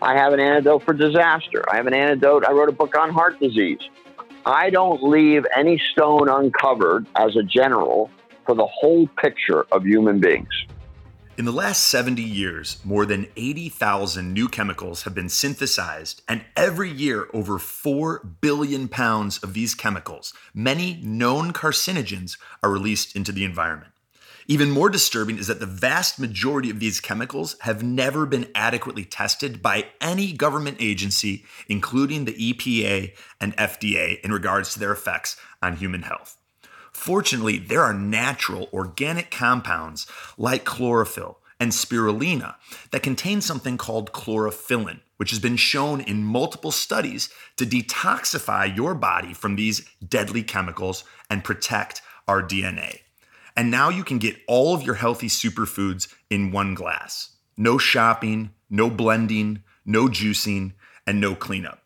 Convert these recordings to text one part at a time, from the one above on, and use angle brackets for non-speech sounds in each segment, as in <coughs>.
I have an antidote for disaster. I have an antidote. I wrote a book on heart disease. I don't leave any stone uncovered as a general for the whole picture of human beings. in the last 70 years, more than 80,000 new chemicals have been synthesized, and every year, over 4 billion pounds of these chemicals, many known carcinogens, are released into the environment. Even more disturbing is that the vast majority of these chemicals have never been adequately tested by any government agency, including the EPA and FDA, in regards to their effects on human health. Fortunately, there are natural organic compounds like chlorophyll and spirulina that contain something called chlorophyllin, which has been shown in multiple studies to detoxify your body from these deadly chemicals and protect our DNA. And now you can get all of your healthy superfoods in one glass. No shopping, no blending, no juicing, and no cleanup.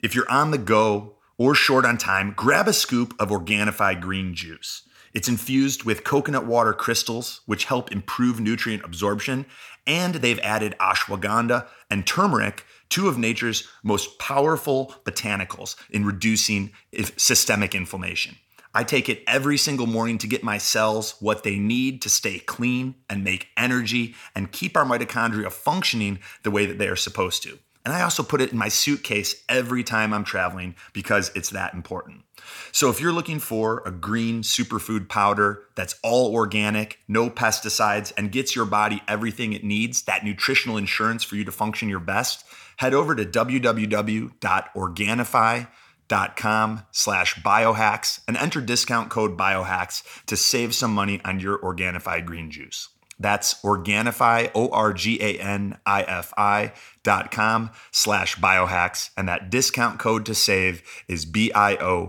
If you're on the go or short on time, grab a scoop of Organifi green juice. It's infused with coconut water crystals, which help improve nutrient absorption, and they've added ashwagandha and turmeric, two of nature's most powerful botanicals in reducing systemic inflammation. I take it every single morning to get my cells what they need to stay clean and make energy and keep our mitochondria functioning the way that they are supposed to. And I also put it in my suitcase every time I'm traveling because it's that important. So if you're looking for a green superfood powder that's all organic, no pesticides, and gets your body everything it needs, that nutritional insurance for you to function your best, head over to www.organifi.com slash biohacks and enter discount code biohacks to save some money on your Organifi green juice. That's Organifi, O-R-G-A-N-I-F-I dot com slash biohacks. And that discount code to save is B-I-O-H-A-C-K-S.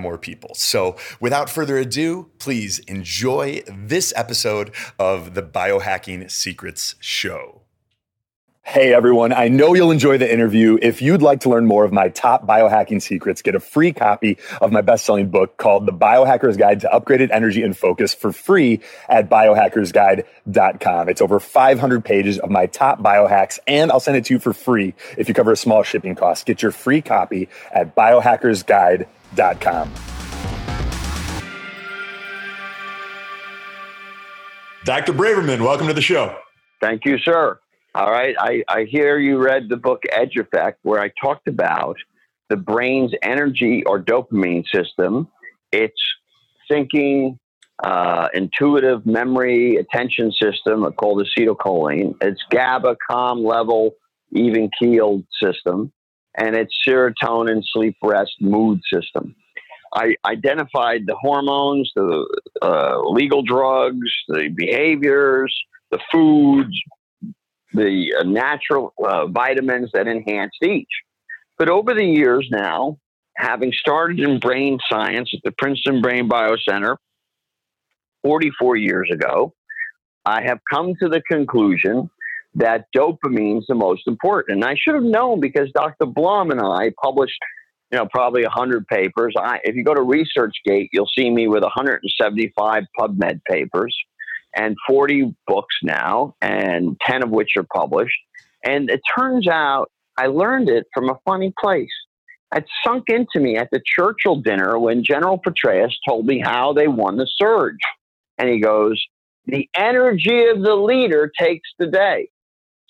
more people. So, without further ado, please enjoy this episode of the Biohacking Secrets Show. Hey everyone, I know you'll enjoy the interview. If you'd like to learn more of my top biohacking secrets, get a free copy of my best selling book called The Biohacker's Guide to Upgraded Energy and Focus for free at biohackersguide.com. It's over 500 pages of my top biohacks, and I'll send it to you for free if you cover a small shipping cost. Get your free copy at biohackersguide.com. Dr. Braverman, welcome to the show. Thank you, sir. All right. I, I hear you read the book Edge Effect, where I talked about the brain's energy or dopamine system, its thinking, uh, intuitive memory, attention system called acetylcholine, its GABA, calm level, even keeled system, and its serotonin, sleep, rest, mood system. I identified the hormones, the uh, legal drugs, the behaviors, the foods, the uh, natural uh, vitamins that enhanced each. But over the years now, having started in brain science at the Princeton Brain Biocenter 44 years ago, I have come to the conclusion that dopamine is the most important. And I should have known because Dr. Blum and I published, you know, probably 100 papers. I, if you go to ResearchGate, you'll see me with 175 PubMed papers and 40 books now, and 10 of which are published. And it turns out I learned it from a funny place. It sunk into me at the Churchill dinner when General Petraeus told me how they won the surge. And he goes, The energy of the leader takes the day.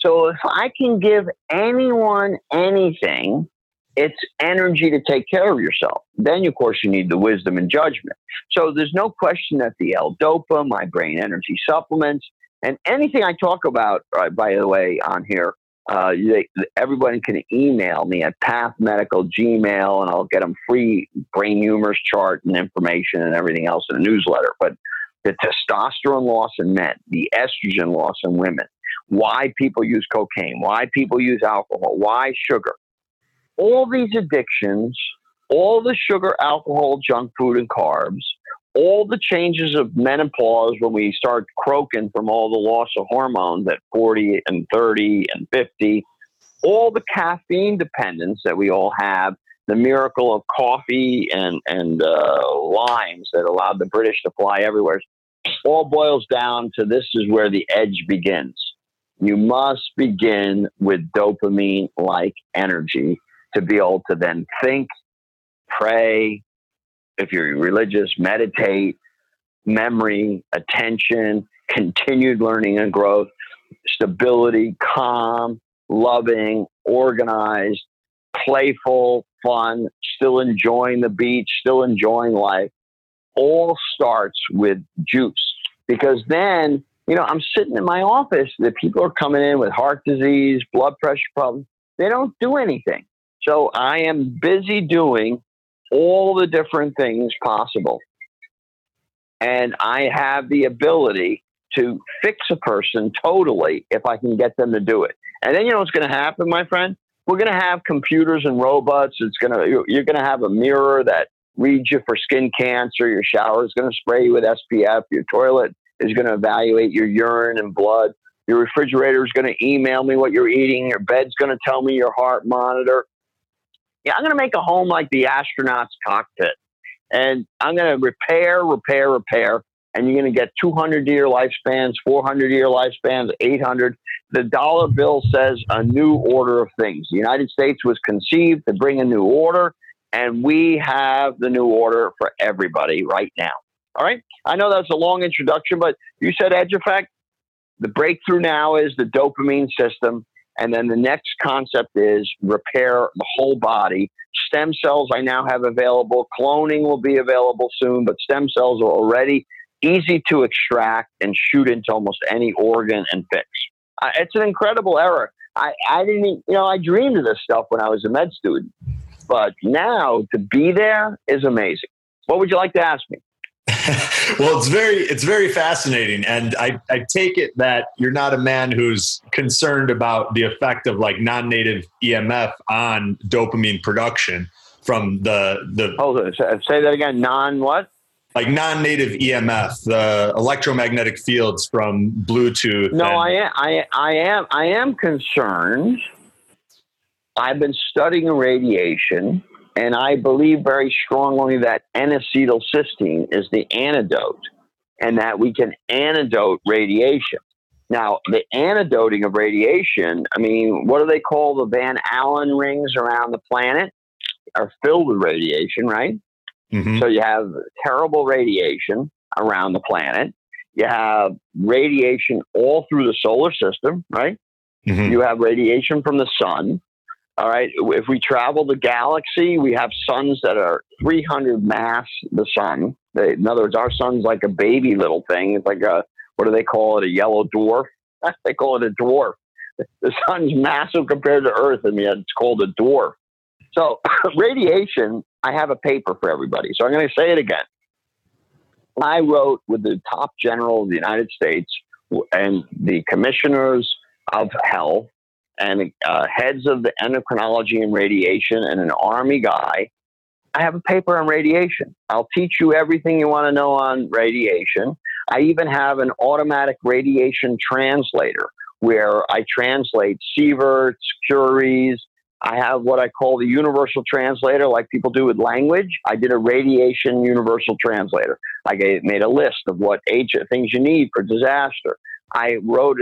So if I can give anyone anything, it's energy to take care of yourself. Then, of course, you need the wisdom and judgment. So there's no question that the L-Dopa, my brain energy supplements, and anything I talk about, uh, by the way, on here, uh, they, everybody can email me at Path Medical Gmail, and I'll get them free brain humors chart and information and everything else in a newsletter. But the testosterone loss in men, the estrogen loss in women, why people use cocaine, why people use alcohol, why sugar. All these addictions, all the sugar, alcohol, junk food, and carbs, all the changes of menopause when we start croaking from all the loss of hormones at 40 and 30 and 50, all the caffeine dependence that we all have, the miracle of coffee and, and uh, limes that allowed the British to fly everywhere, all boils down to this is where the edge begins you must begin with dopamine like energy to be able to then think, pray, if you're religious, meditate, memory, attention, continued learning and growth, stability, calm, loving, organized, playful, fun, still enjoying the beach, still enjoying life, all starts with juice. Because then you know, I'm sitting in my office. The people are coming in with heart disease, blood pressure problems. They don't do anything. So I am busy doing all the different things possible. And I have the ability to fix a person totally if I can get them to do it. And then you know what's going to happen, my friend? We're going to have computers and robots. It's going to you're going to have a mirror that reads you for skin cancer. Your shower is going to spray you with SPF. Your toilet is going to evaluate your urine and blood. Your refrigerator is going to email me what you're eating. Your bed's going to tell me your heart monitor. Yeah, I'm going to make a home like the astronaut's cockpit. And I'm going to repair, repair, repair. And you're going to get 200 year lifespans, 400 year lifespans, 800. The dollar bill says a new order of things. The United States was conceived to bring a new order, and we have the new order for everybody right now. All right. I know that's a long introduction, but you said edge effect. The breakthrough now is the dopamine system. And then the next concept is repair the whole body. Stem cells I now have available. Cloning will be available soon, but stem cells are already easy to extract and shoot into almost any organ and fix. Uh, it's an incredible era. I, I didn't, you know, I dreamed of this stuff when I was a med student, but now to be there is amazing. What would you like to ask me? <laughs> well, it's very it's very fascinating, and I, I take it that you're not a man who's concerned about the effect of like non-native EMF on dopamine production from the the. Oh, Hold on, uh, say that again. Non what? Like non-native EMF, the electromagnetic fields from Bluetooth. No, and- I am I I am I am concerned. I've been studying radiation and I believe very strongly that N-acetylcysteine is the antidote and that we can antidote radiation. Now, the antidoting of radiation, I mean, what do they call the Van Allen rings around the planet? Are filled with radiation, right? Mm-hmm. So you have terrible radiation around the planet. You have radiation all through the solar system, right? Mm-hmm. You have radiation from the sun. All right. If we travel the galaxy, we have suns that are 300 mass the sun. They, in other words, our sun's like a baby little thing. It's like a, what do they call it? A yellow dwarf? <laughs> they call it a dwarf. The sun's massive compared to Earth, and yet it's called a dwarf. So, <coughs> radiation, I have a paper for everybody. So, I'm going to say it again. I wrote with the top general of the United States and the commissioners of health and uh, heads of the endocrinology and radiation and an army guy. I have a paper on radiation. I'll teach you everything you want to know on radiation. I even have an automatic radiation translator where I translate sieverts, curies. I have what I call the universal translator, like people do with language. I did a radiation universal translator. I made a list of what age things you need for disaster. I wrote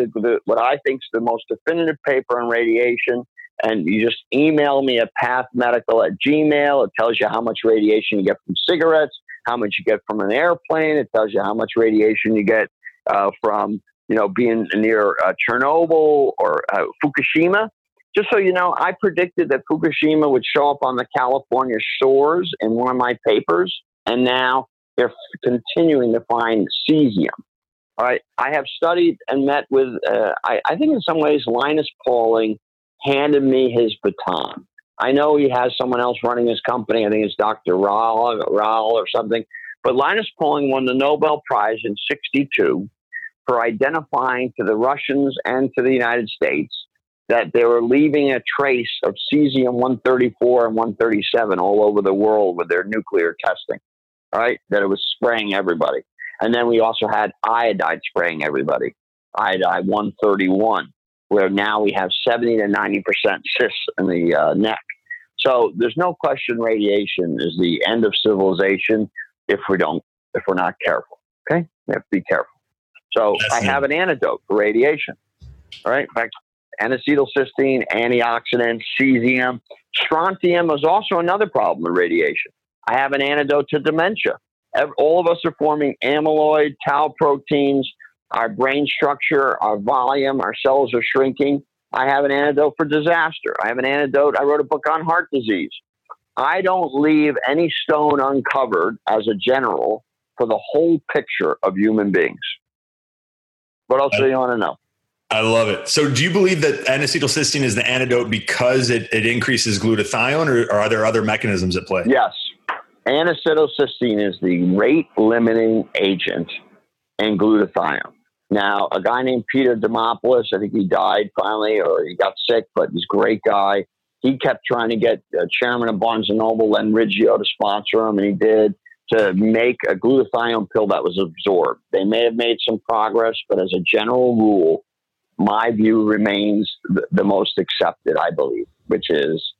what I think is the most definitive paper on radiation. And you just email me at pathmedical at gmail. It tells you how much radiation you get from cigarettes, how much you get from an airplane. It tells you how much radiation you get uh, from you know being near uh, Chernobyl or uh, Fukushima. Just so you know, I predicted that Fukushima would show up on the California shores in one of my papers, and now they're continuing to find cesium. All right, I have studied and met with. Uh, I, I think in some ways Linus Pauling handed me his baton. I know he has someone else running his company. I think it's Dr. Rahl, Rahl or something. But Linus Pauling won the Nobel Prize in 62 for identifying to the Russians and to the United States that they were leaving a trace of cesium 134 and 137 all over the world with their nuclear testing, right? That it was spraying everybody. And then we also had iodide spraying everybody, iodide 131 where now we have 70 to 90% cysts in the uh, neck. So there's no question radiation is the end of civilization if we don't, if we're not careful. Okay. We have to be careful. So That's I have an antidote for radiation. All right. In fact, N-acetylcysteine, antioxidants, cesium. Strontium is also another problem with radiation. I have an antidote to dementia. All of us are forming amyloid, tau proteins, our brain structure, our volume, our cells are shrinking. I have an antidote for disaster. I have an antidote. I wrote a book on heart disease. I don't leave any stone uncovered as a general for the whole picture of human beings. What else I, do you want to know? I love it. So, do you believe that N-acetylcysteine is the antidote because it, it increases glutathione, or, or are there other mechanisms at play? Yes. N-acetylcysteine is the rate limiting agent in glutathione. Now, a guy named Peter Demopoulos, I think he died finally, or he got sick, but he's a great guy. He kept trying to get uh, chairman of Barnes and Noble, Len Riggio, to sponsor him, and he did to make a glutathione pill that was absorbed. They may have made some progress, but as a general rule, my view remains the most accepted, I believe, which is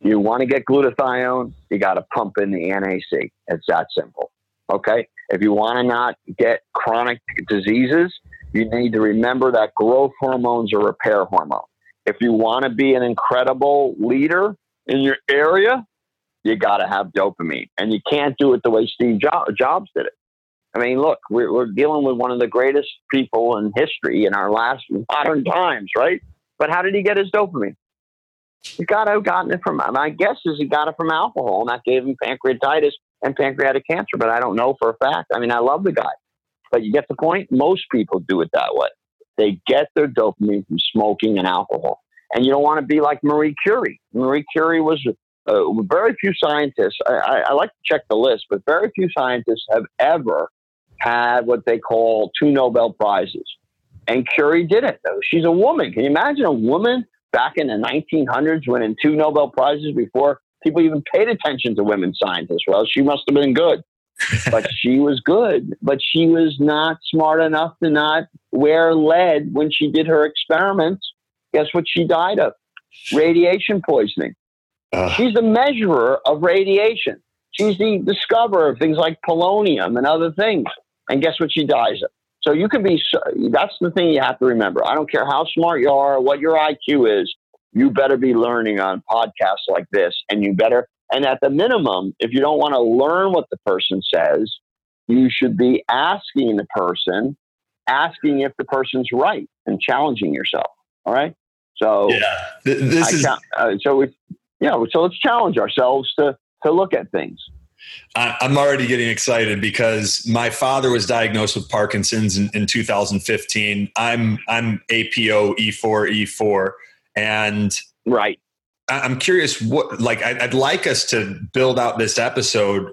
you want to get glutathione, you got to pump in the NAC. It's that simple. Okay. If you want to not get chronic diseases, you need to remember that growth hormones are repair hormone. If you want to be an incredible leader in your area, you got to have dopamine. And you can't do it the way Steve Jobs did it. I mean, look, we're, we're dealing with one of the greatest people in history in our last modern times, right? But how did he get his dopamine? He got have gotten it from, my guess is he got it from alcohol, and that gave him pancreatitis and pancreatic cancer, but I don't know for a fact. I mean, I love the guy, but you get the point. Most people do it that way. They get their dopamine from smoking and alcohol. And you don't want to be like Marie Curie. Marie Curie was uh, very few scientists. I, I, I like to check the list, but very few scientists have ever had what they call two Nobel prizes. And Curie did it. Though. She's a woman. Can you imagine a woman back in the 1900s winning two Nobel prizes before people even paid attention to women scientists. Well, she must have been good. <laughs> but she was good, but she was not smart enough to not wear lead when she did her experiments. Guess what she died of? Radiation poisoning. Uh. She's the measurer of radiation. She's the discoverer of things like polonium and other things. And guess what she dies of? So you can be, that's the thing you have to remember. I don't care how smart you are, what your IQ is, you better be learning on podcasts like this and you better and at the minimum if you don't want to learn what the person says you should be asking the person asking if the person's right and challenging yourself all right so yeah this I is uh, so we yeah so let's challenge ourselves to to look at things I'm already getting excited because my father was diagnosed with Parkinson's in, in 2015. I'm I'm APO E4 E4, and right. I'm curious what like I'd like us to build out this episode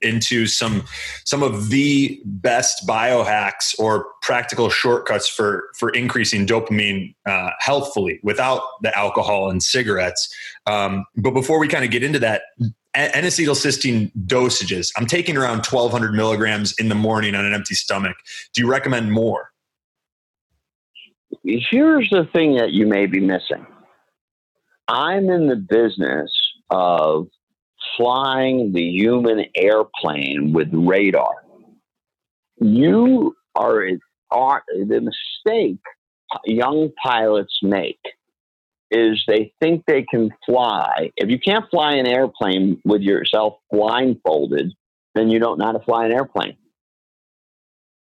into some some of the best biohacks or practical shortcuts for for increasing dopamine uh, healthfully without the alcohol and cigarettes. Um, but before we kind of get into that, N-acetylcysteine dosages. I'm taking around 1,200 milligrams in the morning on an empty stomach. Do you recommend more? Here's the thing that you may be missing. I'm in the business of flying the human airplane with radar. You are, are the mistake young pilots make is they think they can fly. If you can't fly an airplane with yourself blindfolded, then you don't know how to fly an airplane.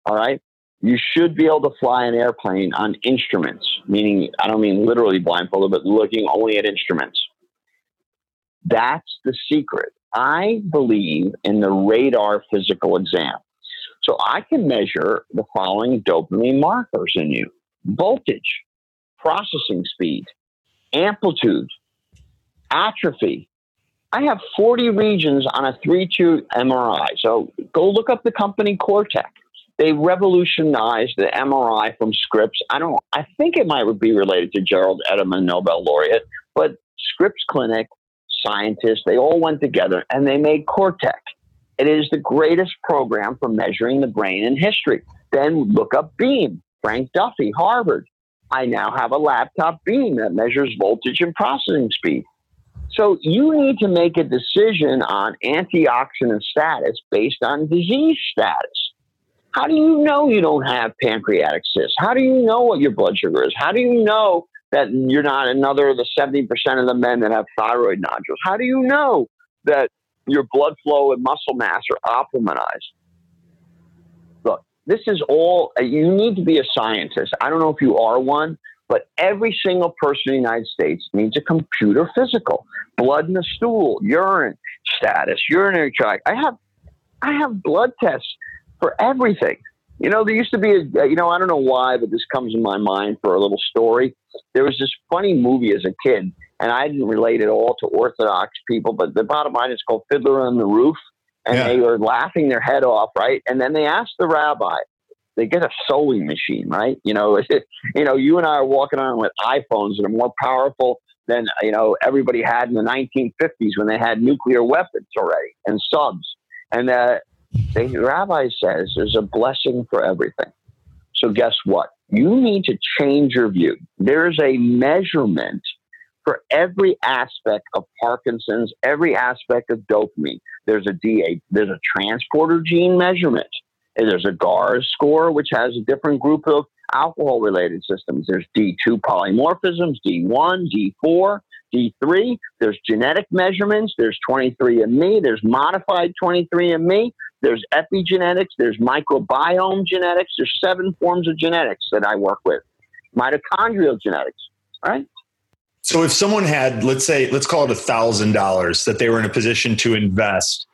All right. you should be able to fly an airplane on instruments, meaning I don't mean literally blindfolded, but looking only at instruments. That's the secret. I believe in the radar physical exam. So I can measure the following dopamine markers in you voltage, processing speed, amplitude, atrophy. I have 40 regions on a 3 2 MRI. So go look up the company CorTechs. They revolutionized the MRI from Scripps. I don't. I think it might be related to Gerald Edelman, Nobel laureate, but Scripps Clinic scientists they all went together and they made CorTechs. It is the greatest program for measuring the brain in history. Then look up Beam, Frank Duffy, Harvard. I now have a laptop Beam that measures voltage and processing speed. So you need to make a decision on antioxidant status based on disease status. How do you know you don't have pancreatic cysts? How do you know what your blood sugar is? How do you know that you're not another of the 70% of the men that have thyroid nodules? How do you know that your blood flow and muscle mass are optimized? This is all, you need to be a scientist. I don't know if you are one, but every single person in the United States needs a computer physical. Blood in the stool, urine status, urinary tract. I have, I have blood tests for everything. You know, there used to be a, you know, I don't know why, but this comes in my mind for a little story. There was this funny movie as a kid, and I didn't relate at all to Orthodox people, but the bottom line is called Fiddler on the Roof. And Yeah. they were laughing their head off, right? And then they asked the rabbi, they get a sewing machine, right? You know, <laughs> you know, you and I are walking around with iPhones that are more powerful than you know everybody had in the 1950s when they had nuclear weapons already and subs. And uh, the rabbi says there's a blessing for everything. So guess what? You need to change your view. There's a measurement for every aspect of Parkinson's, every aspect of dopamine. There's a DA, there's a transporter gene measurement. There's a GARS score, which has a different group of alcohol related systems. There's D2 polymorphisms, D1, D4, D3. There's genetic measurements. There's 23andMe. There's modified 23andMe. There's epigenetics. There's microbiome genetics. There's seven forms of genetics that I work with. Mitochondrial genetics, right? So if someone had, let's say, let's call it a thousand dollars that they were in a position to invest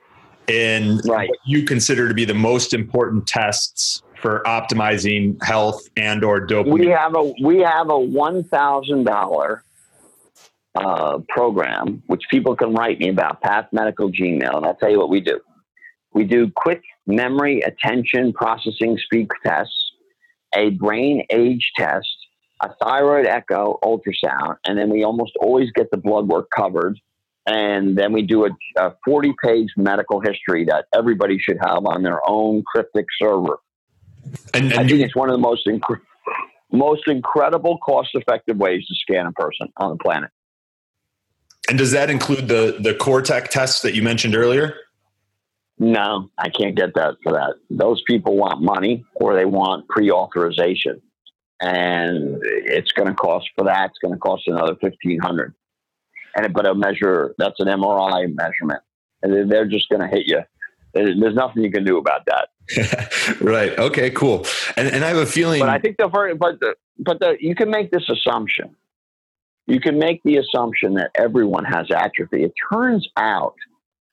in Right. what you consider to be the most important tests for optimizing health and or dopamine. We have a we have a one thousand dollar uh, program which people can write me about Path Medical Gmail, and I'll tell you what we do. We do quick memory, attention, processing speed tests, a brain age test, a thyroid echo, ultrasound, and then we almost always get the blood work covered. And then we do a, a 40 page medical history that everybody should have on their own cryptic server. and, I think it's one of the most inc- most incredible, cost effective ways to scan a person on the planet. and does that include the the CorTechs tests that you mentioned earlier? No, I can't get that for that. Those people want money or they want pre authorization, and it's going to cost for that. It's going to cost another fifteen hundred. And but a measure that's an MRI measurement, and they're- just going to hit you. There's nothing you can do about that. <laughs> right. Okay. Cool. And and I have a feeling. But I think the very, but the, but the, you can make this assumption. You can make the assumption that everyone has atrophy. It turns out,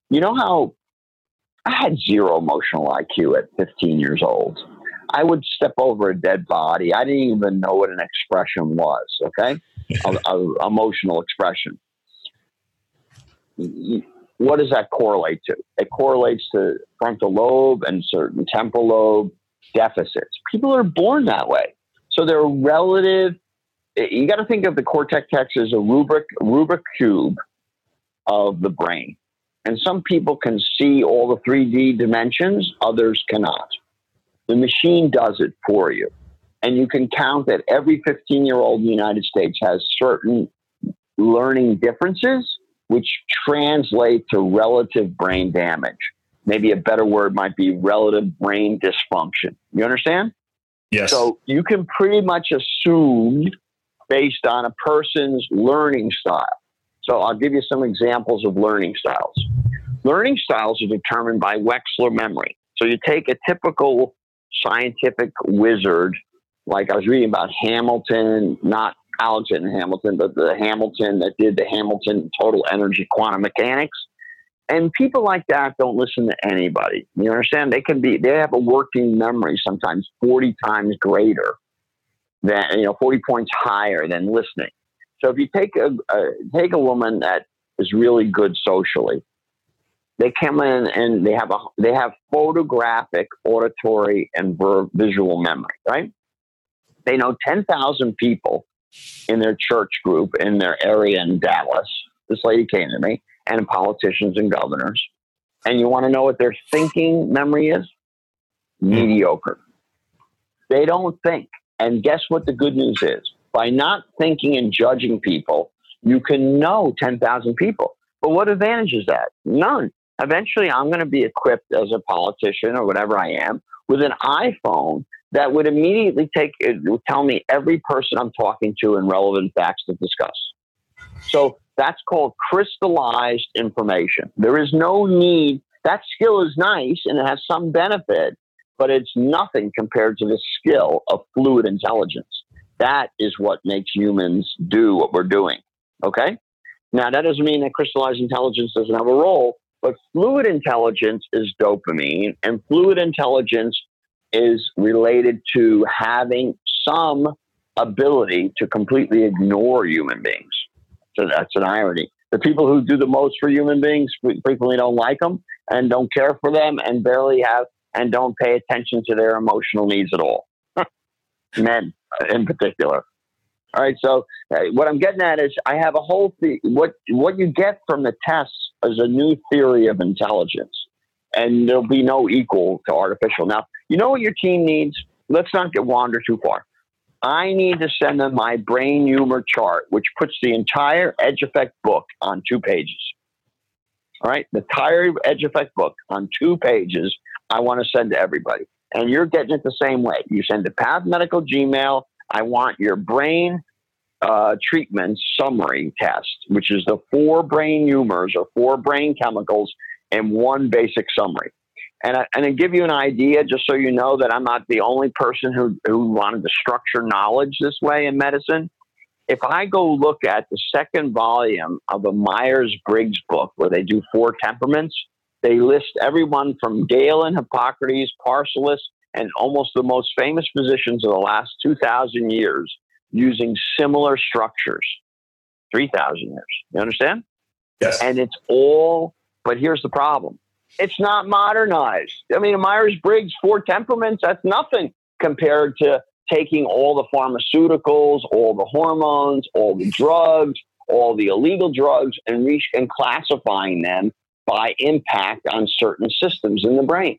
you know how I had zero emotional IQ at 15 years old. I would step over a dead body. I didn't even know what an expression was. Okay, <laughs> a, a- emotional expression. What does that correlate to? It correlates to frontal lobe and certain temporal lobe deficits. People are born that way. So they're relative. You got to think of the cortex text as a rubric, rubric cube of the brain. And some people can see all the 3D dimensions, others cannot. The machine does it for you. And you can count that every 15 year old in the United States has certain learning differences, which translate to relative brain damage. Maybe a better word might be relative brain dysfunction. You understand? yes. So you can pretty much assume based on a person's learning style. So I'll give you some examples of learning styles. Learning styles are determined by Wechsler memory. So you take a typical scientific wizard, like I was reading about Hamilton, not Alexander Hamilton, but the Hamilton that did the Hamilton total energy quantum mechanics. And people like that don't listen to anybody. You understand? They can be, they have a working memory sometimes 40 times greater than, you know, 40 points higher than listening. So if you take a, a take a woman that is really good socially, they come in and they have a they have photographic, auditory, and visual memory. Right? They know ten thousand people in their church group in their area in Dallas. This lady came to me, and politicians and governors. And you want to know what their thinking memory is? Hmm. Mediocre. They don't think. And guess what the good news is? By not thinking and judging people, you can know 10,000 people. But what advantage is that? None. Eventually, I'm going to be equipped as a politician or whatever I am with an iPhone that would immediately take it would tell me every person I'm talking to and relevant facts to discuss. So that's called crystallized information. There is no need. That skill is nice and it has some benefit, but it's nothing compared to the skill of fluid intelligence. That is what makes humans do what we're doing. Okay? Now, that doesn't mean that crystallized intelligence doesn't have a role, but fluid intelligence is dopamine, and fluid intelligence is related to having some ability to completely ignore human beings. So that's an irony. The people who do the most for human beings frequently don't like them and don't care for them and barely have and don't pay attention to their emotional needs at all. <laughs> Men in particular. All right. So uh, what I'm getting at is I have a whole th- what what you get from the tests is a new theory of intelligence, and there'll be no equal to artificial. Now, you know what your team needs. Let's not get wander too far. I need to send them my brain humor chart, which puts the entire Edge Effect book on two pages. All right, the entire Edge Effect book on two pages. I want to send to everybody, and you're getting it the same way. You send to Path Medical Gmail I want your brain uh, treatment summary test, which is the four brain humors or four brain chemicals and one basic summary. And, I, and to give you an idea, just so you know that I'm not the only person who, who wanted to structure knowledge this way in medicine. If I go look at the second volume of a Myers Briggs book where they do four temperaments, they list everyone from Galen, Hippocrates, Paracelsus, and almost the most famous physicians of the last 2,000 years using similar structures. 3,000 years. You understand? Yes. And it's all, but here's the problem it's not modernized. I mean, Myers Briggs, four temperaments, that's nothing compared to taking all the pharmaceuticals, all the hormones, all the drugs, all the illegal drugs, and, re- and classifying them by impact on certain systems in the brain.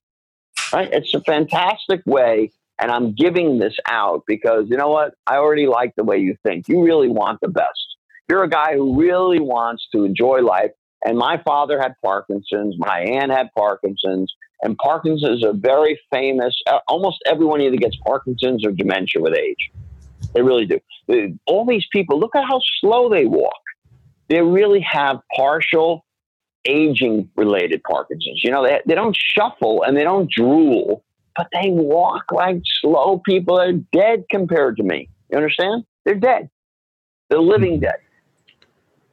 Right? It's a fantastic way. And I'm giving this out because you know what? I already like the way you think. You really want the best. You're a guy who really wants to enjoy life. And my father had Parkinson's. My aunt had Parkinson's. And Parkinson's is a very famous, uh, almost everyone either gets Parkinson's or dementia with age. They really do. All these people, look at how slow they walk. They really have partial aging related Parkinson's. You know, they, they don't shuffle and they don't drool, but they walk like slow people They're dead compared to me. You understand? They're dead. They're living dead.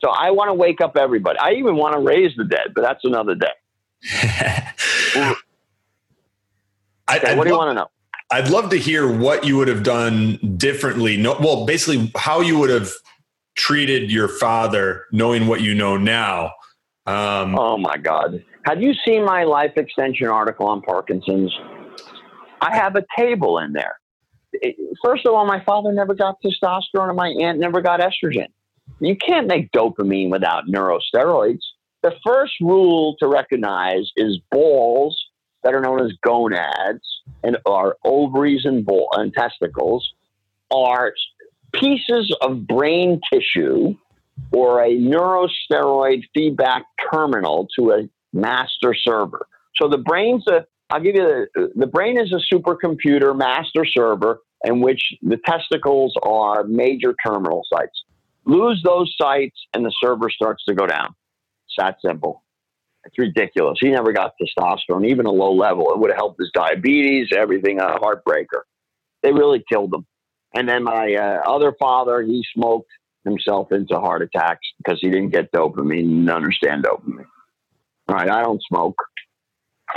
So I want to wake up everybody. I even want to raise the dead, but that's another day. <laughs> I, okay, what do you want to know? I'd love to hear what you would have done differently. No, well, basically, how you would have treated your father, knowing what you know now, um, oh my God. Have you seen my life extension article on Parkinson's? I have a table in there. first of all, my father never got testosterone and my aunt never got estrogen. You can't make dopamine without neurosteroids. The first rule to recognize is balls that are known as gonads and are ovaries and, ball, and testicles are pieces of brain tissue or a neurosteroid feedback terminal to a master server. So the brain's a, I'll give you the, the brain is a supercomputer master server in which the testicles are major terminal sites. Lose those sites and the server starts to go down. It's that simple. It's ridiculous. He never got testosterone, even a low level. It would have helped his diabetes, everything, a heartbreaker. They really killed him. And then my uh, other father, he smoked himself into heart attacks because he didn't get dopamine, didn't understand dopamine. All right, I don't smoke.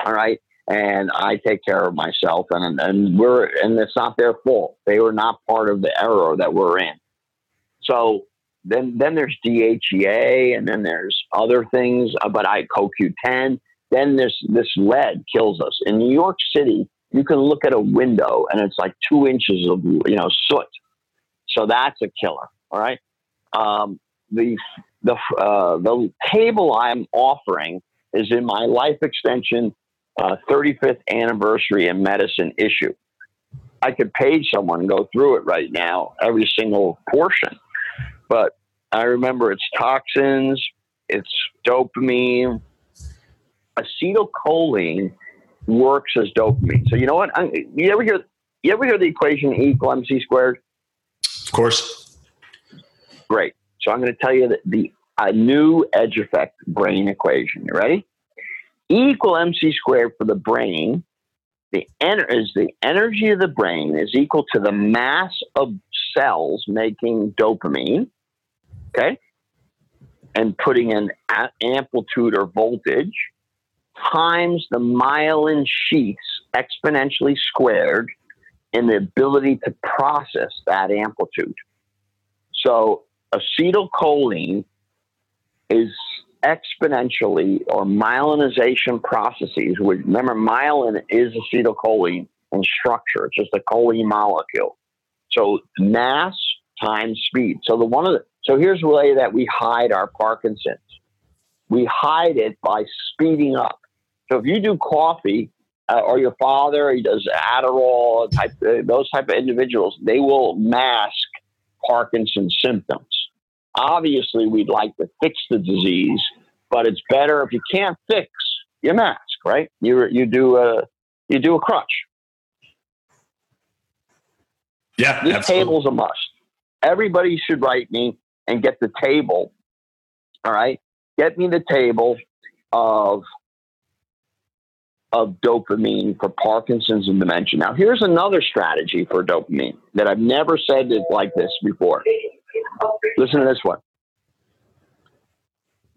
All right, and I take care of myself, and and we're and it's not their fault. They were not part of the era that we're in. So then then there's DHEA, and then there's other things. uh, But I CoQ10. Then this this lead kills us in New York City. You can look at a window, and it's like two inches of you know soot. So that's a killer. All right. Um, the the uh, the table I'm offering is in my life extension uh, 35th anniversary in medicine issue. I could page someone and go through it right now, every single portion. But I remember it's toxins, it's dopamine, acetylcholine works as dopamine. So you know what? I, you ever hear you ever hear the equation E equal mc squared? Of course. Great. So I'm going to tell you that the a new edge effect brain equation. You ready? E equal mc squared for the brain. The is the energy of the brain is equal to the mass of cells making dopamine. Okay, and putting an a- amplitude or voltage times the myelin sheaths exponentially squared in the ability to process that amplitude. So acetylcholine is exponentially or myelinization processes. Which, remember, myelin is acetylcholine in structure. It's just a choline molecule. So mass times speed. So the one of the so here's the way that we hide our Parkinson's. We hide it by speeding up. So if you do coffee, uh, or your father, he does Adderall, type uh, those type of individuals, they will mask Parkinson's symptoms. Obviously, we'd like to fix the disease, but it's better if you can't fix, your mask, right? You you do a you do a crutch. Yeah, This absolutely. table's a must. Everybody should write me and get the table. All right, get me the table of of dopamine for Parkinson's and dementia. Now, here's another strategy for dopamine that I've never said it like this before. Listen to this one.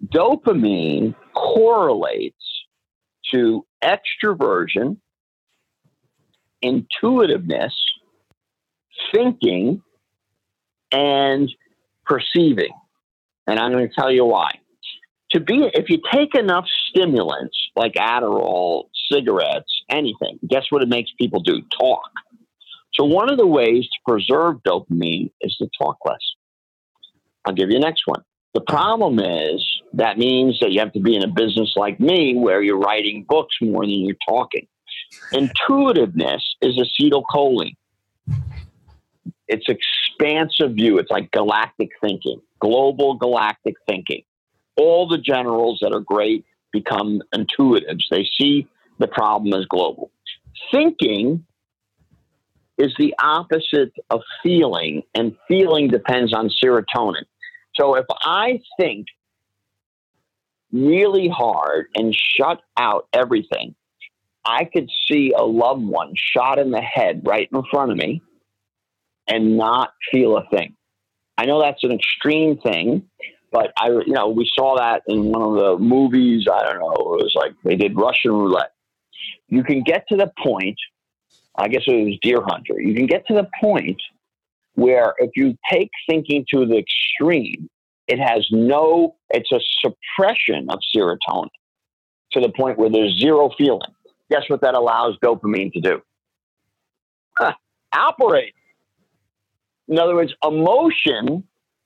Dopamine correlates to extroversion, intuitiveness, thinking, and perceiving. And I'm going to tell you why. To be, if you take enough stimulants like Adderall, cigarettes, anything, guess what it makes people do? Talk. So one of the ways to preserve dopamine is to talk less. I'll give you the next one. The problem is that means that you have to be in a business like me where you're writing books more than you're talking. Intuitiveness is acetylcholine. It's expansive view. It's like galactic thinking, global galactic thinking. All the generals that are great become intuitives. They see the problem as global. Thinking is the opposite of feeling, and feeling depends on serotonin. So if I think really hard and shut out everything, I could see a loved one shot in the head right in front of me and not feel a thing. I know that's an extreme thing, but I, you know, we saw that in one of the movies. I don't know. It was like they did Russian roulette. You can get to the point. I guess it was Deer Hunter. You can get to the point where if you take thinking to the extreme, it has no. It's a suppression of serotonin to the point where there's zero feeling. Guess what that allows dopamine to do? Operate. In other words, emotion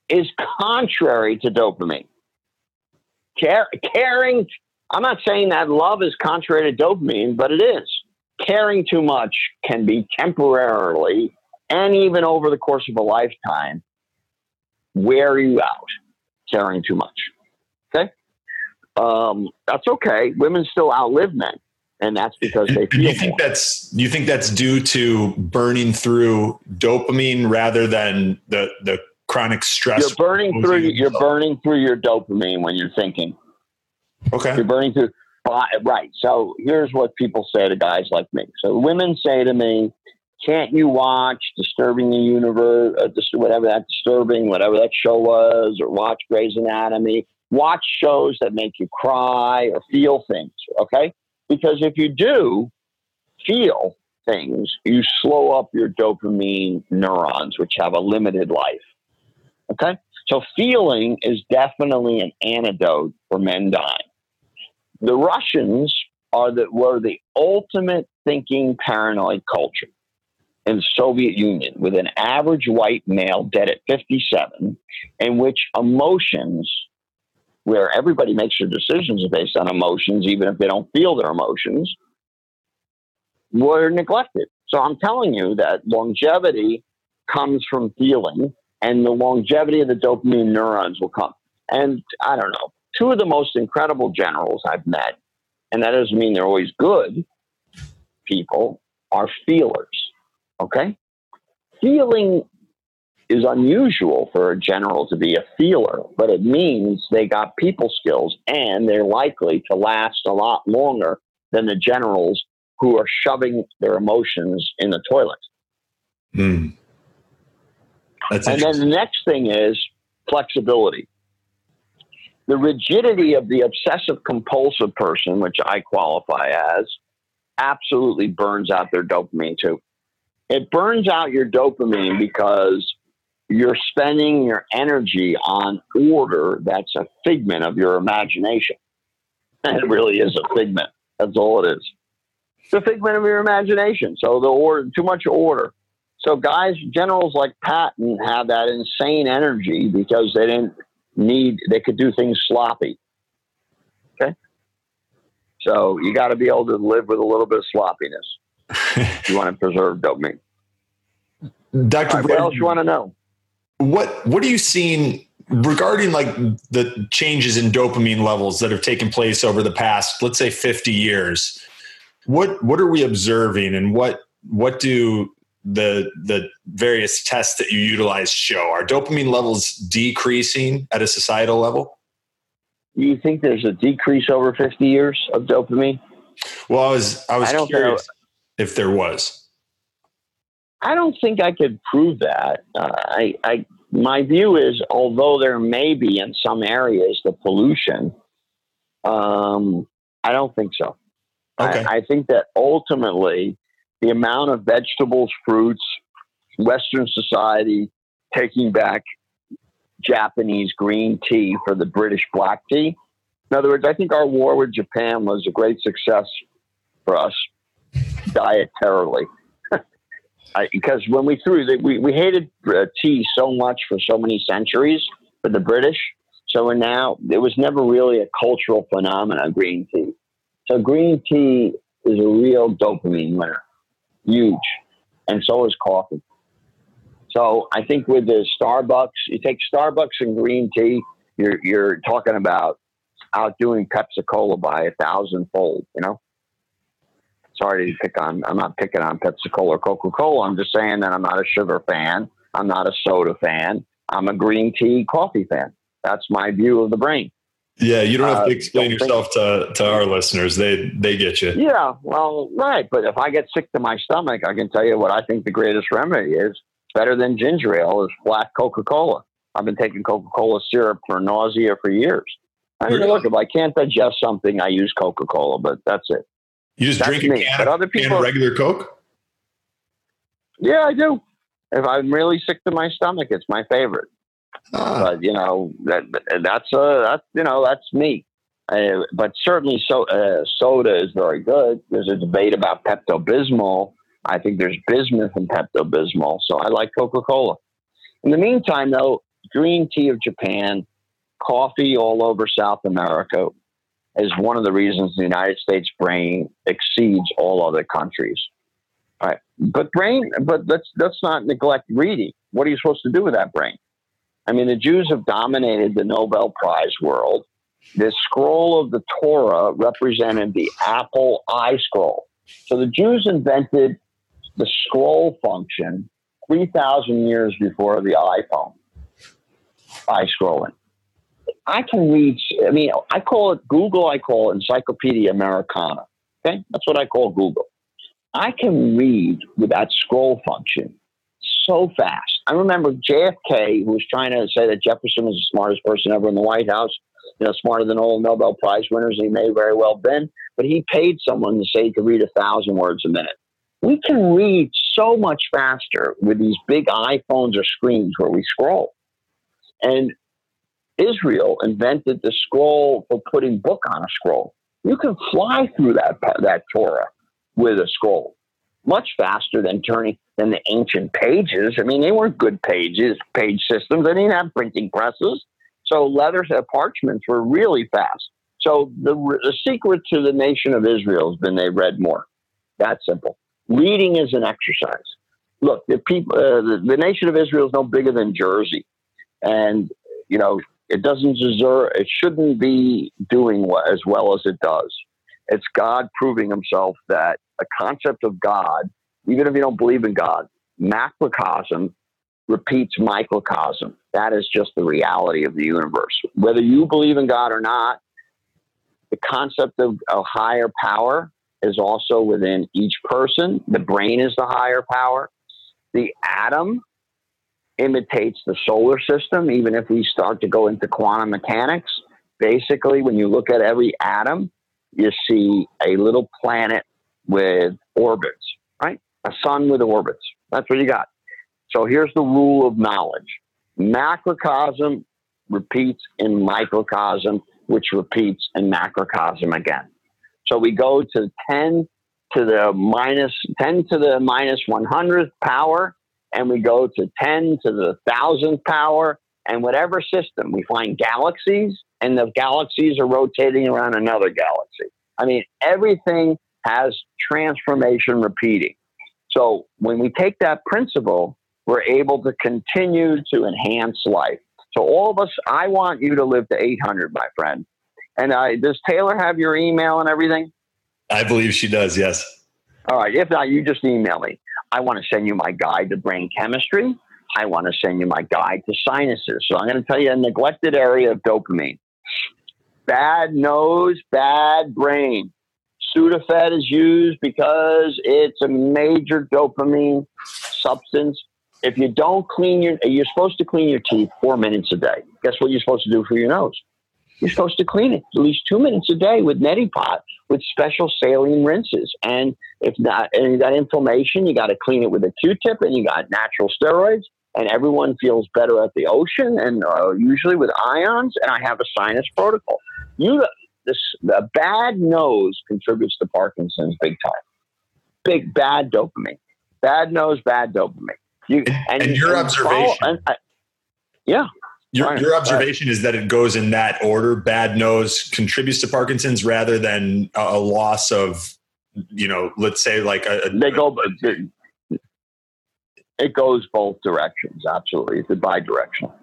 is contrary to dopamine. Care, caring, I'm not saying that love is contrary to dopamine, but it is. Caring too much can be temporarily and even over the course of a lifetime wear you out caring too much. Okay? Um, that's okay. Women still outlive men, and that's because they And do you feel think more. that's you think that's due to burning through dopamine rather than the the chronic stress? You're burning through. You're yourself. burning through your dopamine when you're thinking. Okay. You're burning through. Right. So here's what people say to guys like me. So women say to me, can't you watch Disturbing the Universe, uh, whatever that disturbing, whatever that show was, or watch Grey's Anatomy? Watch shows that make you cry or feel things, okay? Because if you do feel things, you slow up your dopamine neurons, which have a limited life, okay? So feeling is definitely an antidote for men dying. The Russians are the, were the ultimate thinking paranoid culture in the Soviet Union with an average white male dead at 57, in which emotions, where everybody makes their decisions based on emotions, even if they don't feel their emotions, were neglected. So I'm telling you that longevity comes from feeling, and the longevity of the dopamine neurons will come. And I don't know, two of the most incredible generals I've met, and that doesn't mean they're always good people, are feelers. Okay? Feeling is unusual for a general to be a feeler, but it means they got people skills and they're likely to last a lot longer than the generals who are shoving their emotions in the toilet. Hmm. That's and then the next thing is flexibility. The rigidity of the obsessive compulsive person, which I qualify as, absolutely burns out their dopamine too it burns out your dopamine because you're spending your energy on order that's a figment of your imagination. And it really is a figment. That's all it is. It's a figment of your imagination. So the order, too much order. So guys, generals like Patton have that insane energy because they didn't need, they could do things sloppy. Okay. So you got to be able to live with a little bit of sloppiness you want to preserve dopamine. Dr. Right, what else you want to know? What What are you seeing regarding like the changes in dopamine levels that have taken place over the past, let's say, fifty years? What What are we observing, and what what do the the various tests that you utilize show? Are dopamine levels decreasing at a societal level? Do you think there's a decrease over fifty years of dopamine? Well, I was I was I curious if there was. I don't think I could prove that. Uh, I, I, my view is, although there may be in some areas the pollution, um, I don't think so. Okay. I, I think that ultimately, the amount of vegetables, fruits, Western society taking back Japanese green tea for the British black tea. In other words, I think our war with Japan was a great success for us dietarily. <laughs> because when we threw, the, we, we hated uh, tea so much for so many centuries for the British. So now, it was never really a cultural phenomenon, green tea. So green tea is a real dopamine winner, huge. And so is coffee. So I think with the Starbucks, you take Starbucks and green tea, you're, you're talking about outdoing Pepsi Cola by a thousand fold, you know? Sorry to pick on. I'm not picking on Pepsi Cola or Coca Cola. I'm just saying that I'm not a sugar fan. I'm not a soda fan. I'm a green tea coffee fan. That's my view of the brain. Yeah, you don't have to uh, explain uh, yourself to, to our listeners. They they get you. Yeah, well, right. But if I get sick to my stomach, I can tell you what I think the greatest remedy is. Better than ginger ale is flat Coca Cola. I've been taking Coca Cola syrup for nausea for years. I mean, look, if I can't digest something, I use Coca Cola, but that's it. You just That's drink a me. can, but other people, can of regular Coke? Yeah, I do. If I'm really sick to my stomach, it's my favorite. Ah. But you know that that's uh that's you know that's me. Uh, but certainly, so uh, soda is very good. There's a debate about Pepto Bismol. I think there's bismuth in Pepto Bismol, so I like Coca Cola. In the meantime, though, green tea of Japan, coffee all over South America, is one of the reasons the United States brain exceeds all other countries. All right. But brain, but let's let's not neglect reading. What are you supposed to do with that brain? I mean, the Jews have dominated the Nobel Prize world. This scroll of the Torah represented the Apple iScroll. So the Jews invented the scroll function 3,000 years before the iPhone, iScrolling. I can read. I mean, I call it Google. I call it Encyclopedia Americana. Okay, that's what I call Google. I can read with that scroll function so fast. I remember JFK, who was trying to say that Jefferson was the smartest person ever in the White House, you know, smarter than all Nobel Prize winners, and he may very well have been, but he paid someone to say he could read a thousand words a minute. We can read so much faster with these big iPhones or screens where we scroll. And Israel invented the scroll for putting book on a scroll. You can fly through that that Torah with a scroll much faster than turning than the ancient pages. I mean, they weren't good pages, page systems. They didn't have printing presses, so leather uh, parchments were really fast. So the, the secret to the nation of Israel has been they read more. That simple. Reading is an exercise. Look, the people, uh, the, the nation of Israel is no bigger than Jersey, and you know it doesn't deserve. It shouldn't be doing as well as it does. It's God proving Himself that a concept of God, even if you don't believe in God, macrocosm repeats microcosm. That is just the reality of the universe. Whether you believe in God or not, the concept of a higher power is also within each person. The brain is the higher power. The atom imitates the solar system, even if we start to go into quantum mechanics. Basically, when you look at every atom, you see a little planet with orbits, right? A sun with orbits. That's what you got. So here's the rule of knowledge macrocosm repeats in microcosm, which repeats in macrocosm again. So we go to 10 to the minus 10 to the minus 100th power, and we go to 10 to the thousandth power, and whatever system we find galaxies, and the galaxies are rotating around another galaxy. I mean, everything has transformation repeating. So when we take that principle, we're able to continue to enhance life. So all of us, I want you to live to 800, my friend. And does Taylor have your email and everything? I believe she does. Yes. All right. If not, you just email me. I want to send you my guide to brain chemistry. I want to send you my guide to sinuses. So I'm going to tell you a neglected area of dopamine. Bad nose, bad brain. Sudafed is used because it's a major dopamine substance. If you don't clean your, you're supposed to clean your teeth four minutes a day. Guess what you're supposed to do for your nose? You're supposed to clean it at least two minutes a day with neti pot with special saline rinses. And if not, and you got inflammation, you got to clean it with a Q-tip, and you got natural steroids. And everyone feels better at the ocean, and uh, usually with ions. And I have a sinus protocol. You this a bad nose contributes to Parkinson's big time. Big bad dopamine. Bad nose, bad dopamine. You, and, and your and observation. Follow, and, uh, yeah. Your, your observation is that it goes in that order. Bad nose contributes to Parkinson's rather than a, a loss of, you know, let's say like a. a they go. Uh, it goes both directions. Absolutely, it's bi-directional.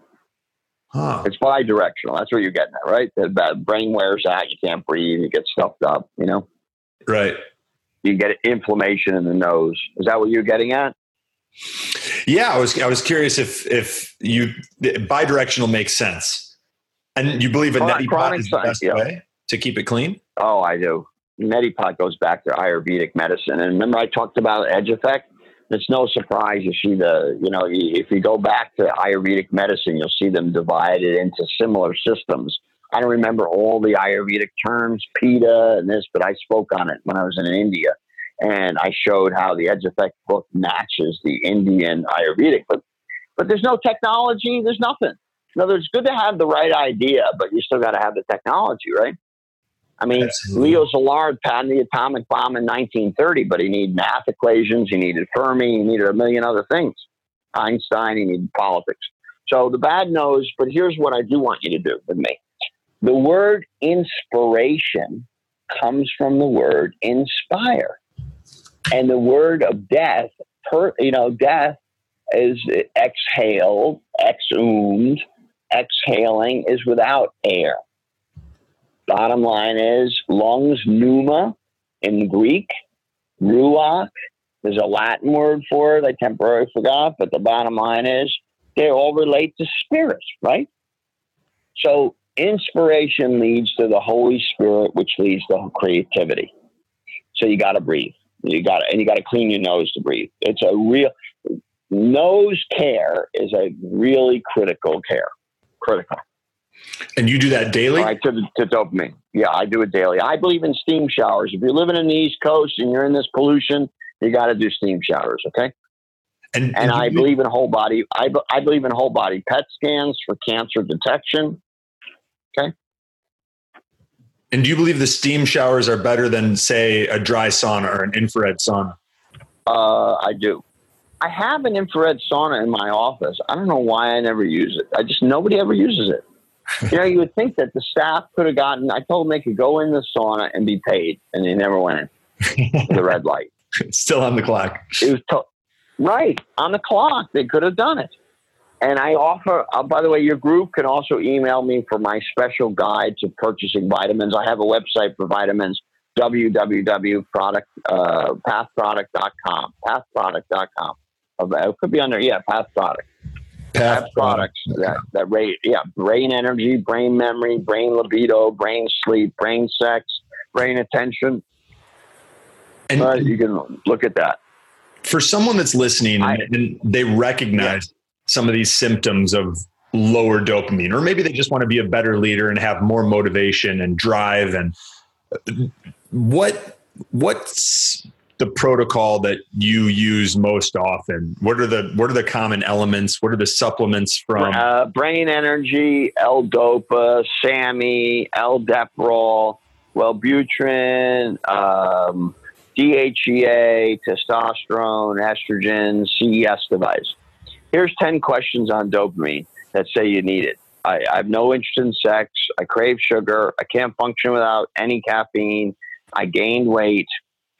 Huh. It's bi-directional. That's what you're getting at, right? The brain wears out. You can't breathe. You get stuffed up. You know. Right. You get inflammation in the nose. Is that what you're getting at? Yeah, I was. I was curious if if you bi-directional makes sense, and you believe a oh, neti pot is the best yeah. way to keep it clean. Oh, I do. Neti pot goes back to Ayurvedic medicine, and remember I talked about edge effect it's no surprise you see the, you know, if you go back to Ayurvedic medicine, you'll see them divided into similar systems. I don't remember all the Ayurvedic terms, Pitta and this, but I spoke on it when I was in India. And I showed how the Edge Effect book matches the Indian Ayurvedic. But, but there's no technology, there's nothing. In other words, it's good to have the right idea, but you still got to have the technology, right? I mean, Absolutely. Leo Szilard patented the atomic bomb in 1930, but he needed math equations, he needed Fermi, he needed a million other things. Einstein, he needed politics. So the bad nose, but here's what I do want you to do with me. The word inspiration comes from the word inspire. And the word of death, per, you know, death is exhaled, exhumed. Exhaling is without air. Bottom line is lungs, pneuma in Greek, ruach. There's a Latin word for it. I temporarily forgot, but the bottom line is they all relate to spirits, right? So inspiration leads to the Holy Spirit, which leads to creativity. So you got to breathe. You got to, and you got to clean your nose to breathe. It's a real nose care is a really critical care. Critical. And you do that daily? All right, to, to dopamine. Yeah, I do it daily. I believe in steam showers. If you're living in the East Coast and you're in this pollution, you got to do steam showers. Okay. And, And you I believe in whole body. I, I believe in whole body PET scans for cancer detection. And do you believe the steam showers are better than, say, a dry sauna or an infrared sauna? Uh, I do. I have an infrared sauna in my office. I don't know why I never use it. I just nobody ever uses it. <laughs> You know, you would think that the staff could have gotten. I told them they could go in the sauna and be paid, and they never went in. <laughs> the red light. Still on the clock. It was to- right on the clock. They could have done it. And I offer. Uh, by the way, your group can also email me for my special guide to purchasing vitamins. I have a website for vitamins. www.product uh, pathproduct.com Uh, it could be under yeah path product Path path products that that rate yeah brain energy brain memory brain libido brain sleep brain sex brain attention And uh, you can look at that for someone that's listening I- and they recognize some of these symptoms of lower dopamine, or maybe they just want to be a better leader and have more motivation and drive, and what what's the protocol that you use most often? What are the what are the common elements? What are the supplements from? uh, brain energy, L-Dopa, SAMe, L-Deprol, Wellbutrin, um, DHEA, testosterone, estrogen, CES device. Here's 10 questions on dopamine that say you need it. I, I have no interest in sex. I crave sugar. I can't function without any caffeine. I gained weight.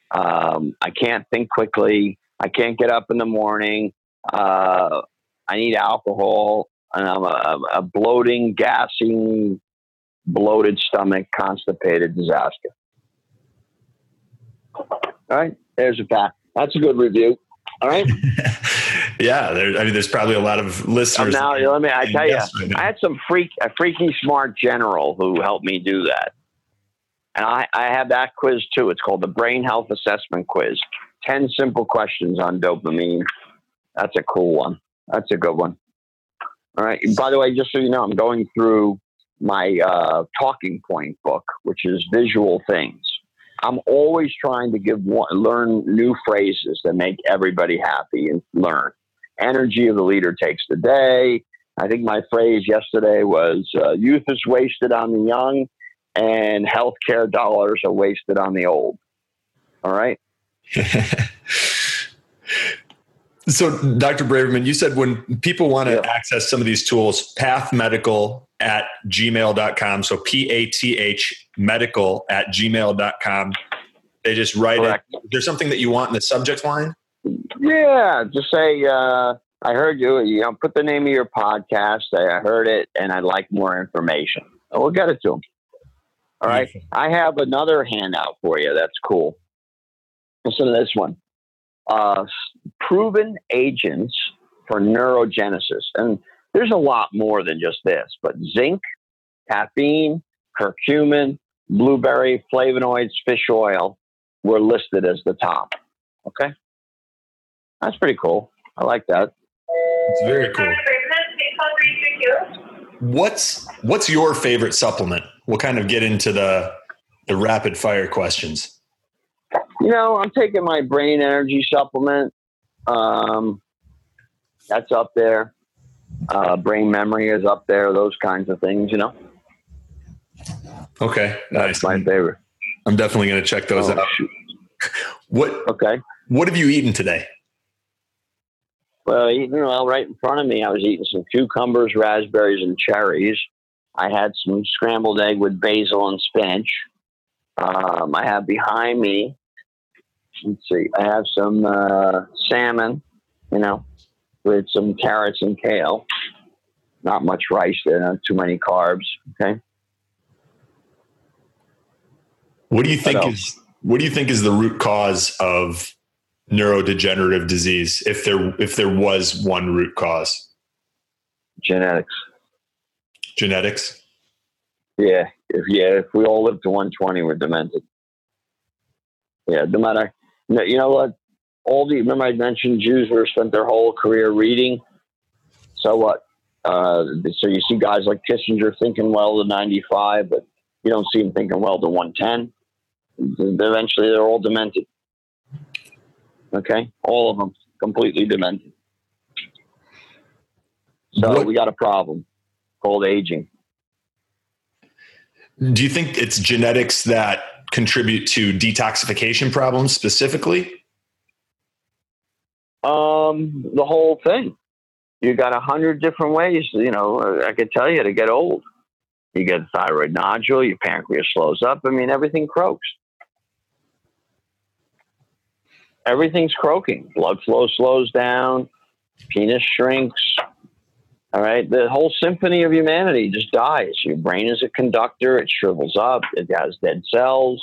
Um, I can't think quickly. I can't get up in the morning. Uh, I need alcohol and I'm a, a bloating, gassing, bloated stomach, constipated disaster. All right, there's a fact. That's a good review. All right. <laughs> yeah, there, I mean, there's probably a lot of Um, listeners. now, let me. I tell you, right I had some freak, a freaky smart general who helped me do that, and I, I have that quiz too. It's called the Brain Health Assessment Quiz. Ten simple questions on dopamine. That's a cool one. That's a good one. All right. By the way, just so you know, I'm going through my uh, talking point book, which is visual things. I'm always trying to give one, learn new phrases that make everybody happy and learn. Energy of the leader takes the day. I think my phrase yesterday was uh, youth is wasted on the young and healthcare dollars are wasted on the old. All right. <laughs> So, Dr. Braverman, you said when people want to Yeah. access some of these tools, pathmedical at gmail.com. So, P A T H medical at gmail.com. They just write Correct. it. Is there something that you want in the subject line? Yeah, just say uh, I heard you. You know, put the name of your podcast. I heard it, and I'd like more information. We'll get it to them. All right. I have another handout for you. That's cool. Listen to this one. Uh, proven agents for neurogenesis, and there's a lot more than just this. But zinc, caffeine, curcumin, blueberry, flavonoids, fish oil were listed as the top. Okay. That's pretty cool. I like that. It's very cool. What's what's your favorite supplement? We'll kind of get into the the rapid fire questions. You know, I'm taking my brain energy supplement. Um, that's up there. Uh, brain memory is up there. Those kinds of things. You know, Okay, nice. that's my favorite. I'm definitely going to check those Oh, out. shoot. What Okay. what have you eaten today? Well, eating well right in front of me, I was eating some cucumbers, raspberries, and cherries. I had some scrambled egg with basil and spinach. Um, I have behind me, let's see, I have some uh, salmon, you know, with some carrots and kale. Not much rice there, not too many carbs. Okay. What do you think is what do you think is the root cause of neurodegenerative disease if there if there was one root cause? Genetics. Genetics? Yeah, if yeah, if we all live to 120, we're demented. Yeah, no matter. no, You know what? All the remember I mentioned Jews were spent their whole career reading. So what? Uh, so you see guys like Kissinger thinking well to 95, but you don't see him thinking well to 110. Eventually, they're all demented. Okay, all of them completely demented. So What- we got a problem called aging. Do you think it's genetics that contribute to detoxification problems specifically? Um, the whole thing. You got a hundred different ways. You know, I could tell you to get old. You get a thyroid nodule. Your pancreas slows up. I mean, everything croaks. Everything's croaking. Blood flow slows down. Penis shrinks. All right, the whole symphony of humanity just dies. Your brain is a conductor. It shrivels up. It has dead cells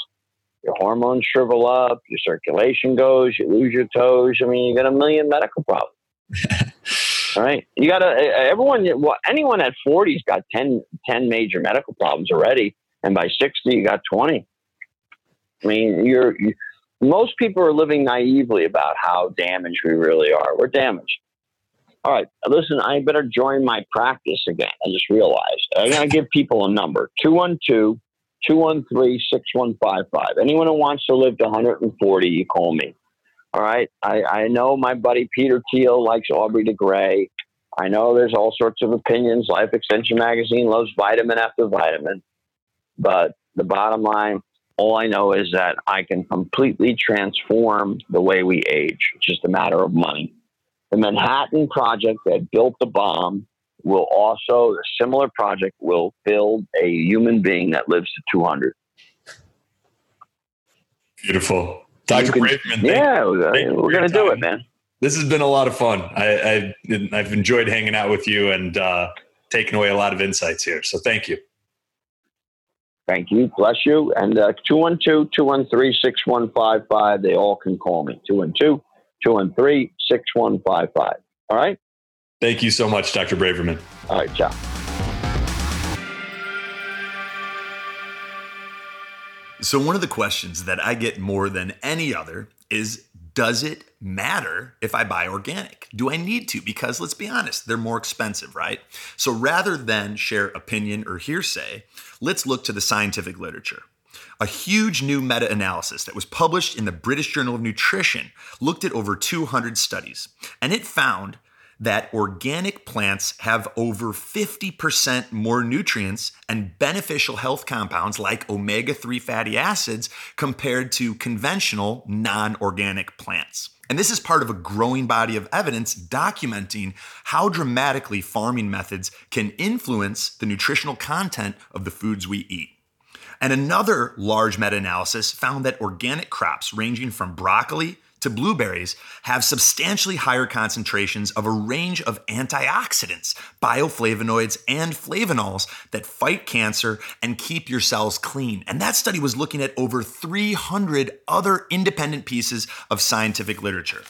your hormones shrivel up, your circulation goes, you lose your toes. I mean, you got a million medical problems. <laughs> All right. You got to, everyone, well, anyone at 40's got 10, 10 major medical problems already. And by 60, you got 20. I mean, you're, you, most people are living naively about how damaged we really are. We're damaged. All right. Listen, I better join my practice again. I just realized. I'm going to give people a number 212 213 6155. Anyone who wants to live to 140, you call me. All right. I, I know my buddy Peter Thiel likes Aubrey de Grey. I know there's all sorts of opinions. Life Extension Magazine loves vitamin after vitamin. But the bottom line, all I know is that I can completely transform the way we age. It's just a matter of money. The Manhattan Project that built the bomb will also, a similar project will build a human being that lives to 200. Beautiful. Dr. Can- Braverman, yeah, thank we're going to do it, man. This has been a lot of fun. I, I, I've enjoyed hanging out with you and uh, taking away a lot of insights here. So thank you. Thank you. Bless you. And uh, 212 213 6155. They all can call me. 212 213 6155. All right? Thank you so much, Dr. Braverman. All right, ciao. So, one of the questions that I get more than any other is Does it matter if I buy organic? Do I need to? Because let's be honest, they're more expensive, right? So, rather than share opinion or hearsay, let's look to the scientific literature. A huge new meta analysis that was published in the British Journal of Nutrition looked at over 200 studies, and it found that organic plants have over 50% more nutrients and beneficial health compounds like omega 3 fatty acids compared to conventional non organic plants. And this is part of a growing body of evidence documenting how dramatically farming methods can influence the nutritional content of the foods we eat. And another large meta analysis found that organic crops, ranging from broccoli to blueberries, have substantially higher concentrations of a range of antioxidants, bioflavonoids, and flavonols that fight cancer and keep your cells clean. And that study was looking at over 300 other independent pieces of scientific literature.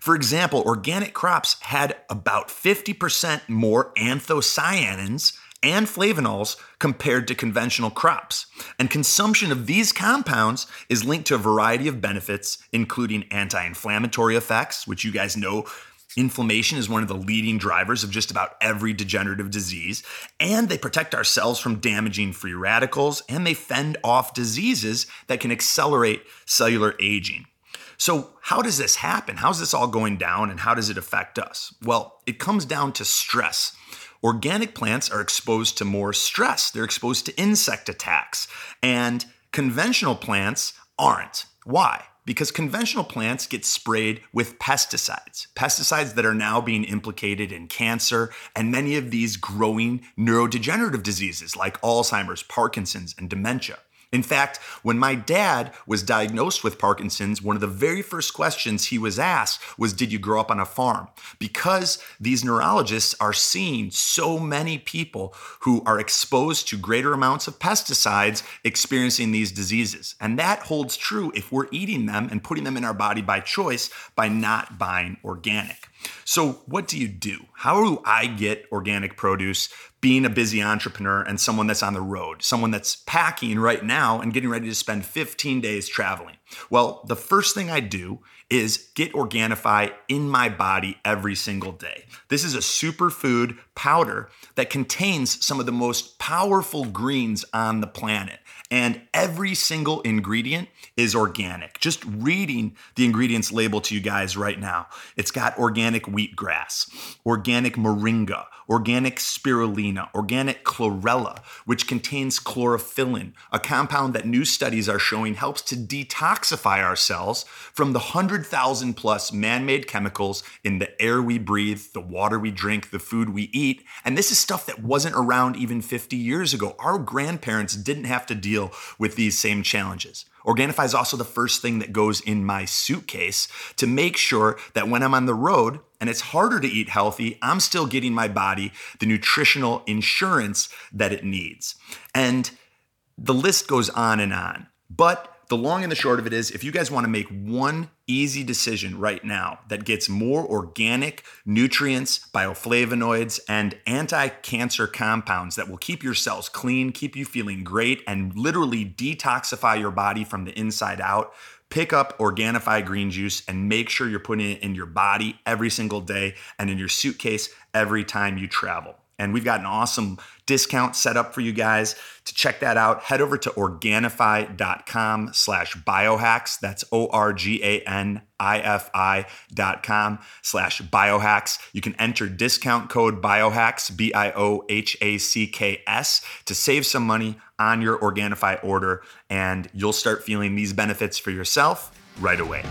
For example, organic crops had about 50% more anthocyanins and flavonols compared to conventional crops. And consumption of these compounds is linked to a variety of benefits, including anti inflammatory effects, which you guys know. Inflammation is one of the leading drivers of just about every degenerative disease, and they protect our cells from damaging free radicals, and they fend off diseases that can accelerate cellular aging. So, how does this happen? How's this all going down, and how does it affect us? Well, it comes down to stress. Organic plants are exposed to more stress. They're exposed to insect attacks. And conventional plants aren't. Why? Because conventional plants get sprayed with pesticides, pesticides that are now being implicated in cancer and many of these growing neurodegenerative diseases like Alzheimer's, Parkinson's, and dementia. In fact, when my dad was diagnosed with Parkinson's, one of the very first questions he was asked was, Did you grow up on a farm? Because these neurologists are seeing so many people who are exposed to greater amounts of pesticides experiencing these diseases. And that holds true if we're eating them and putting them in our body by choice by not buying organic. So, what do you do? How do I get organic produce being a busy entrepreneur and someone that's on the road, someone that's packing right now and getting ready to spend 15 days traveling? Well, the first thing I do is get Organifi in my body every single day. This is a superfood powder that contains some of the most powerful greens on the planet. And every single ingredient is organic. Just reading the ingredients label to you guys right now. It's got organic wheatgrass, organic moringa, organic spirulina, organic chlorella, which contains chlorophyllin, a compound that new studies are showing helps to detoxify our cells from the 100,000 plus man made chemicals in the air we breathe, the water we drink, the food we eat. And this is stuff that wasn't around even 50 years ago. Our grandparents didn't have to deal with these same challenges. Organifi is also the first thing that goes in my suitcase to make sure that when I'm on the road and it's harder to eat healthy, I'm still getting my body the nutritional insurance that it needs. And the list goes on and on. But the long and the short of it is if you guys want to make one easy decision right now that gets more organic nutrients, bioflavonoids, and anti cancer compounds that will keep your cells clean, keep you feeling great, and literally detoxify your body from the inside out, pick up Organifi green juice and make sure you're putting it in your body every single day and in your suitcase every time you travel. And we've got an awesome discount set up for you guys. To check that out, head over to Organifi.com slash biohacks. That's O-R-G-A-N-I-F-I dot com slash biohacks. You can enter discount code biohacks, B-I-O-H-A-C-K-S to save some money on your Organifi order and you'll start feeling these benefits for yourself right away.